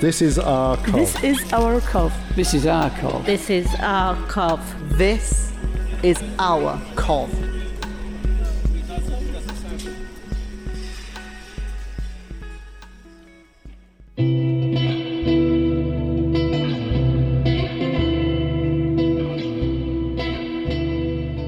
This is our Cov. This is our Cov. This is our Cov. This is our Cov. This is our Cov.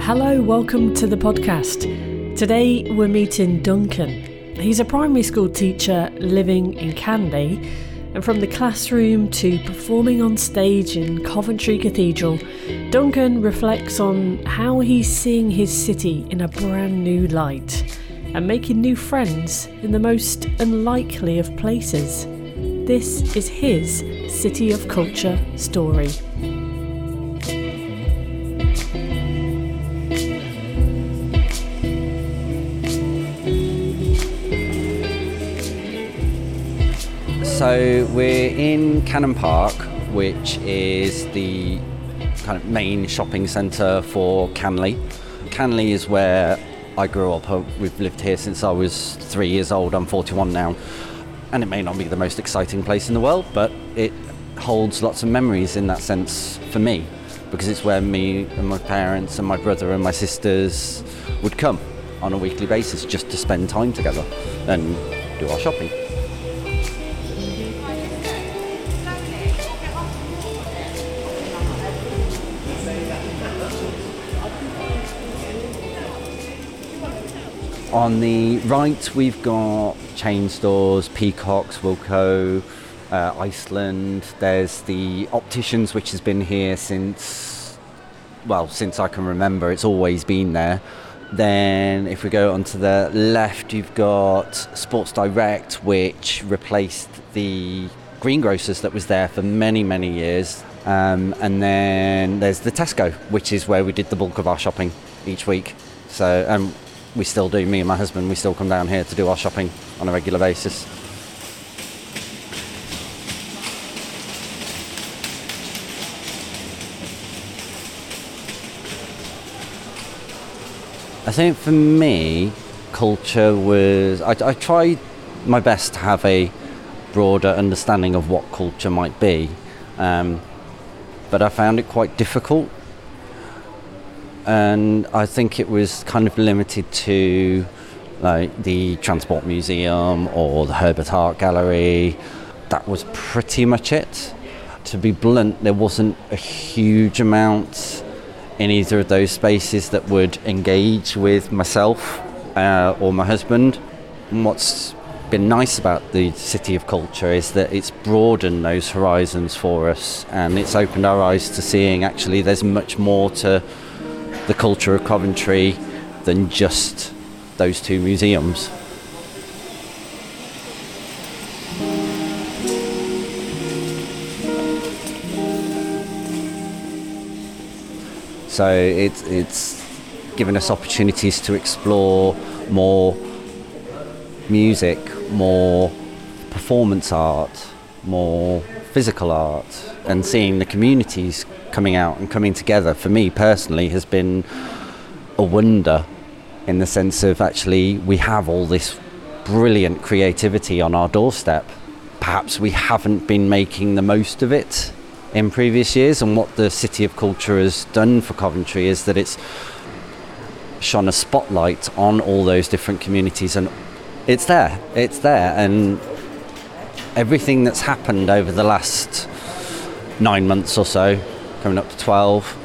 Hello, welcome to the podcast. Today we're meeting Duncan. He's a primary school teacher living in Canley, and from the classroom to performing on stage in Coventry Cathedral, Duncan reflects on how he's seeing his city in a brand new light and making new friends in the most unlikely of places. This is his City of Culture story. So we're in Cannon Park, which is the kind of main shopping centre for Canley. Canley is where I grew up. Uh, We've lived here since I was three years old. I'm 41 now. And it may not be the most exciting place in the world, but it holds lots of memories in that sense for me, because it's where me and my parents and my brother and my sisters would come on a weekly basis just to spend time together and do our shopping. On the right, we've got chain stores, Peacocks, Wilko, uh, Iceland. There's the opticians, which has been here since, well, since I can remember. It's always been there. Then, if we go onto the left, you've got Sports Direct, which replaced the greengrocers that was there for many, many years. Um, and then there's the Tesco, which is where we did the bulk of our shopping each week. So, um, we still do. Me and my husband, we still come down here to do our shopping on a regular basis. I think for me, culture was. I, I tried my best to have a broader understanding of what culture might be, um, but I found it quite difficult and I think it was kind of limited to like the Transport Museum or the Herbert Art Gallery. That was pretty much it. To be blunt, there wasn't a huge amount in either of those spaces that would engage with myself uh, or my husband. And what's been nice about the City of Culture is that it's broadened those horizons for us and it's opened our eyes to seeing actually there's much more to the culture of Coventry than just those two museums. So it's it's given us opportunities to explore more music, more performance art, more physical art, and seeing the communities coming out and coming together for me personally has been a wonder in the sense of actually we have all this brilliant creativity on our doorstep. Perhaps we haven't been making the most of it in previous years, and what the City of Culture has done for Coventry is that it's shone a spotlight on all those different communities, and it's there, it's there, and everything that's happened over the last nine months or so, coming up to 12,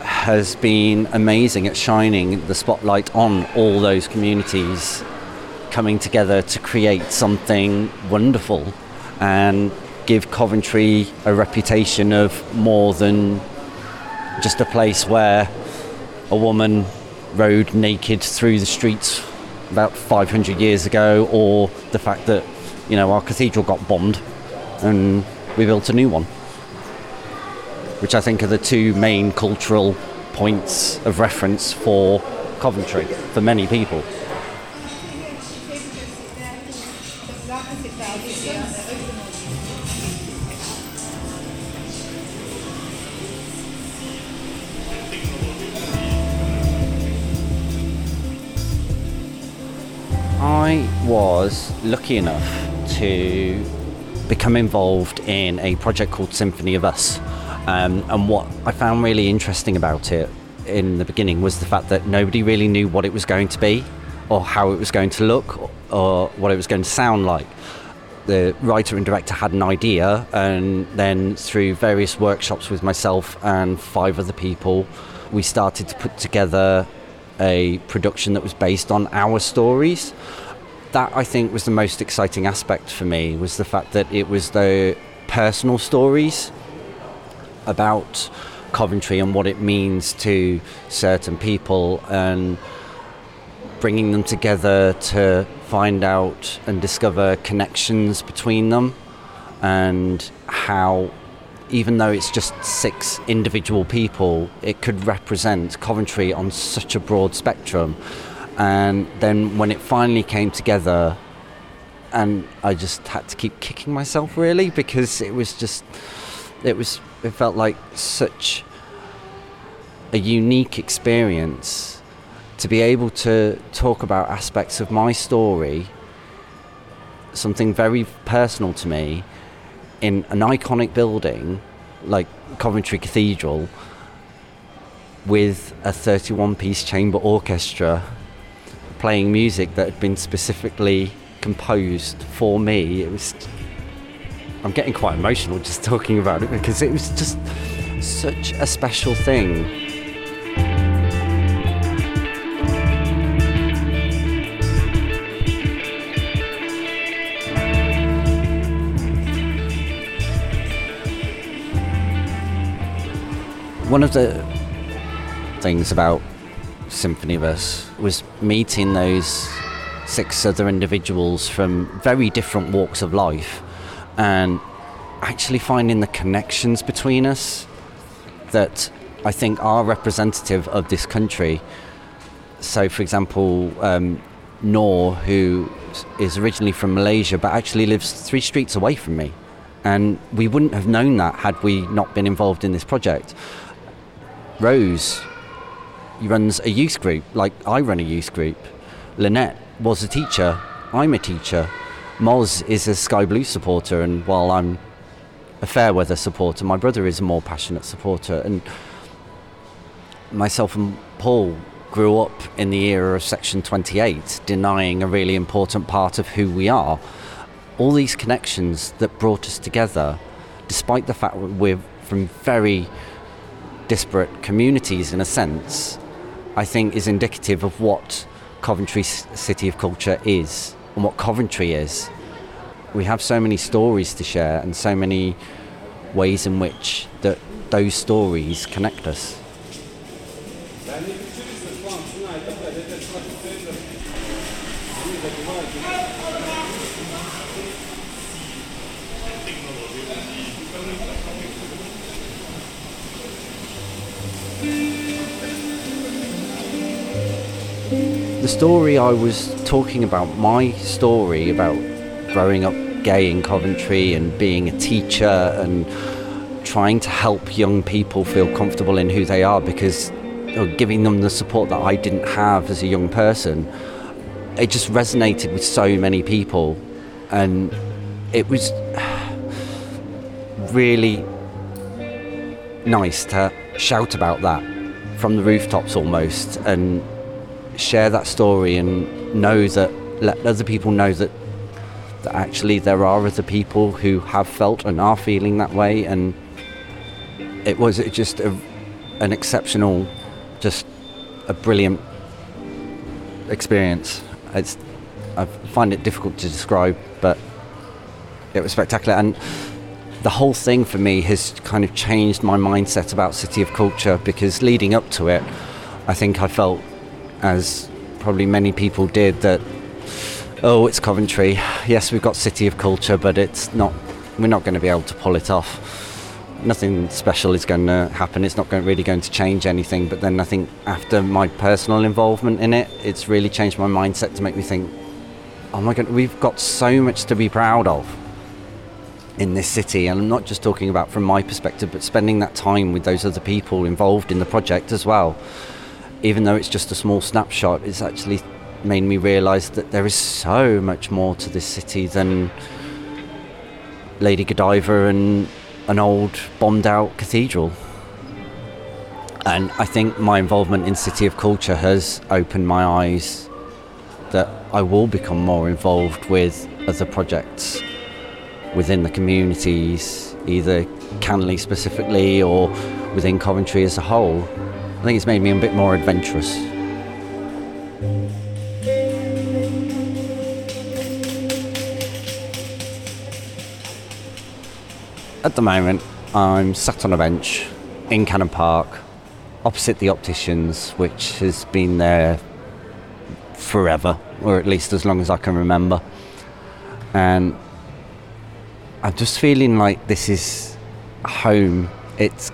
has been amazing at shining the spotlight on all those communities coming together to create something wonderful and give Coventry a reputation of more than just a place where a woman rode naked through the streets about 500 years ago or the fact that you know our cathedral got bombed and we built a new one which I think are the two main cultural points of reference for Coventry for many people. I was lucky enough to become involved in a project called Symphony of Us. Um, and what I found really interesting about it in the beginning was the fact that nobody really knew what it was going to be, or how it was going to look, or, or what it was going to sound like. The writer and director had an idea, and then through various workshops with myself and five other people, we started to put together a production that was based on our stories. That I think was the most exciting aspect for me was the fact that it was the personal stories about Coventry and what it means to certain people and bringing them together to find out and discover connections between them and how even though it's just six individual people it could represent Coventry on such a broad spectrum. And then when it finally came together and I just had to keep kicking myself really because it was just it was it felt like such a unique experience to be able to talk about aspects of my story, something very personal to me, in an iconic building like Coventry Cathedral with a 31 piece chamber orchestra playing music that had been specifically composed for me. It was I'm getting quite emotional just talking about it because it was just such a special thing. One of the things about Symphony of was meeting those six other individuals from very different walks of life and actually finding the connections between us that I think are representative of this country. So, for example, um, Noor, who is originally from Malaysia but actually lives three streets away from me. And we wouldn't have known that had we not been involved in this project. Rose runs a youth group, like I run a youth group. Lynette was a teacher, I'm a teacher. Moz is a Sky Blue supporter, and while I'm a fair weather supporter, my brother is a more passionate supporter. And myself and Paul grew up in the era of Section 28, denying a really important part of who we are. All these connections that brought us together, despite the fact we're from very disparate communities in a sense, I think is indicative of what Coventry City of Culture is and what Coventry is. We have so many stories to share and so many ways in which that those stories connect us. The story I was talking about, my story about growing up gay in Coventry and being a teacher and trying to help young people feel comfortable in who they are because or giving them the support that I didn't have as a young person, it just resonated with so many people. And it was really nice to shout about that from the rooftops almost and share that story and know that let other people know that that actually there are other people who have felt and are feeling that way. And it was just a, an exceptional just a brilliant experience. It's I find it difficult to describe but it was spectacular. And the whole thing for me has kind of changed my mindset about City of Culture because leading up to it I think I felt as probably many people did, that oh, it's Coventry. Yes, we've got City of Culture, but it's not. We're not going to be able to pull it off. Nothing special is going to happen. It's not going, really going to change anything. But then I think after my personal involvement in it, it's really changed my mindset to make me think, oh my god, we've got so much to be proud of in this city. And I'm not just talking about from my perspective, but spending that time with those other people involved in the project as well even though it's just a small snapshot, it's actually made me realise that there is so much more to this city than Lady Godiva and an old bombed out cathedral. And I think my involvement in City of Culture has opened my eyes that I will become more involved with other projects within the communities, either Canley specifically or within Coventry as a whole. I think it's made me a bit more adventurous. At the moment, I'm sat on a bench in Cannon Park, opposite the opticians, which has been there forever, or at least as long as I can remember. And I'm just feeling like this is home. It's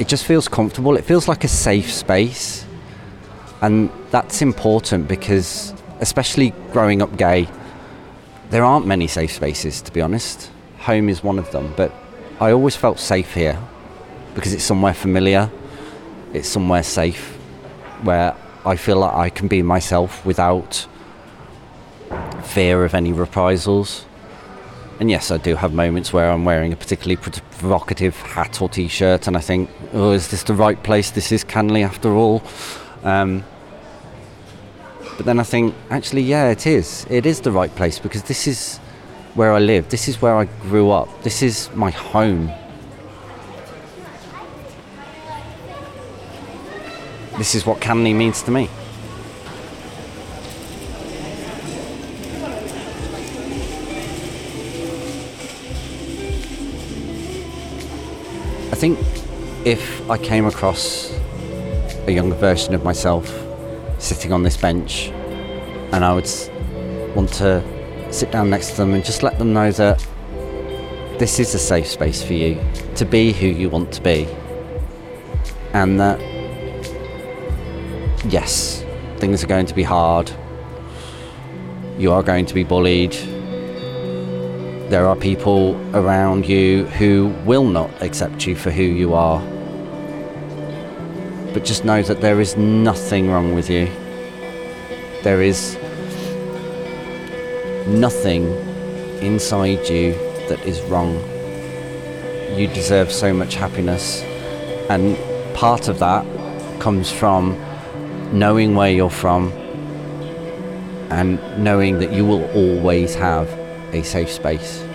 it just feels comfortable. It feels like a safe space. And that's important because especially growing up gay, there aren't many safe spaces to be honest. Home is one of them, but I always felt safe here because it's somewhere familiar. It's somewhere safe where I feel like I can be myself without fear of any reprisals. And yes, I do have moments where I'm wearing a particularly provocative hat or t-shirt, and I think, "Oh, is this the right place? This is Canley after all." Um, but then I think, actually, yeah, it is. It is the right place because this is where I live. This is where I grew up. This is my home. This is what Canley means to me. Think if I came across a younger version of myself sitting on this bench and I would want to sit down next to them and just let them know that this is a safe space for you to be who you want to be and that yes things are going to be hard. You are going to be bullied there are people around you who will not accept you for who you are. But just know that there is nothing wrong with you. There is nothing inside you that is wrong. You deserve so much happiness. And part of that comes from knowing where you're from and knowing that you will always have a safe space.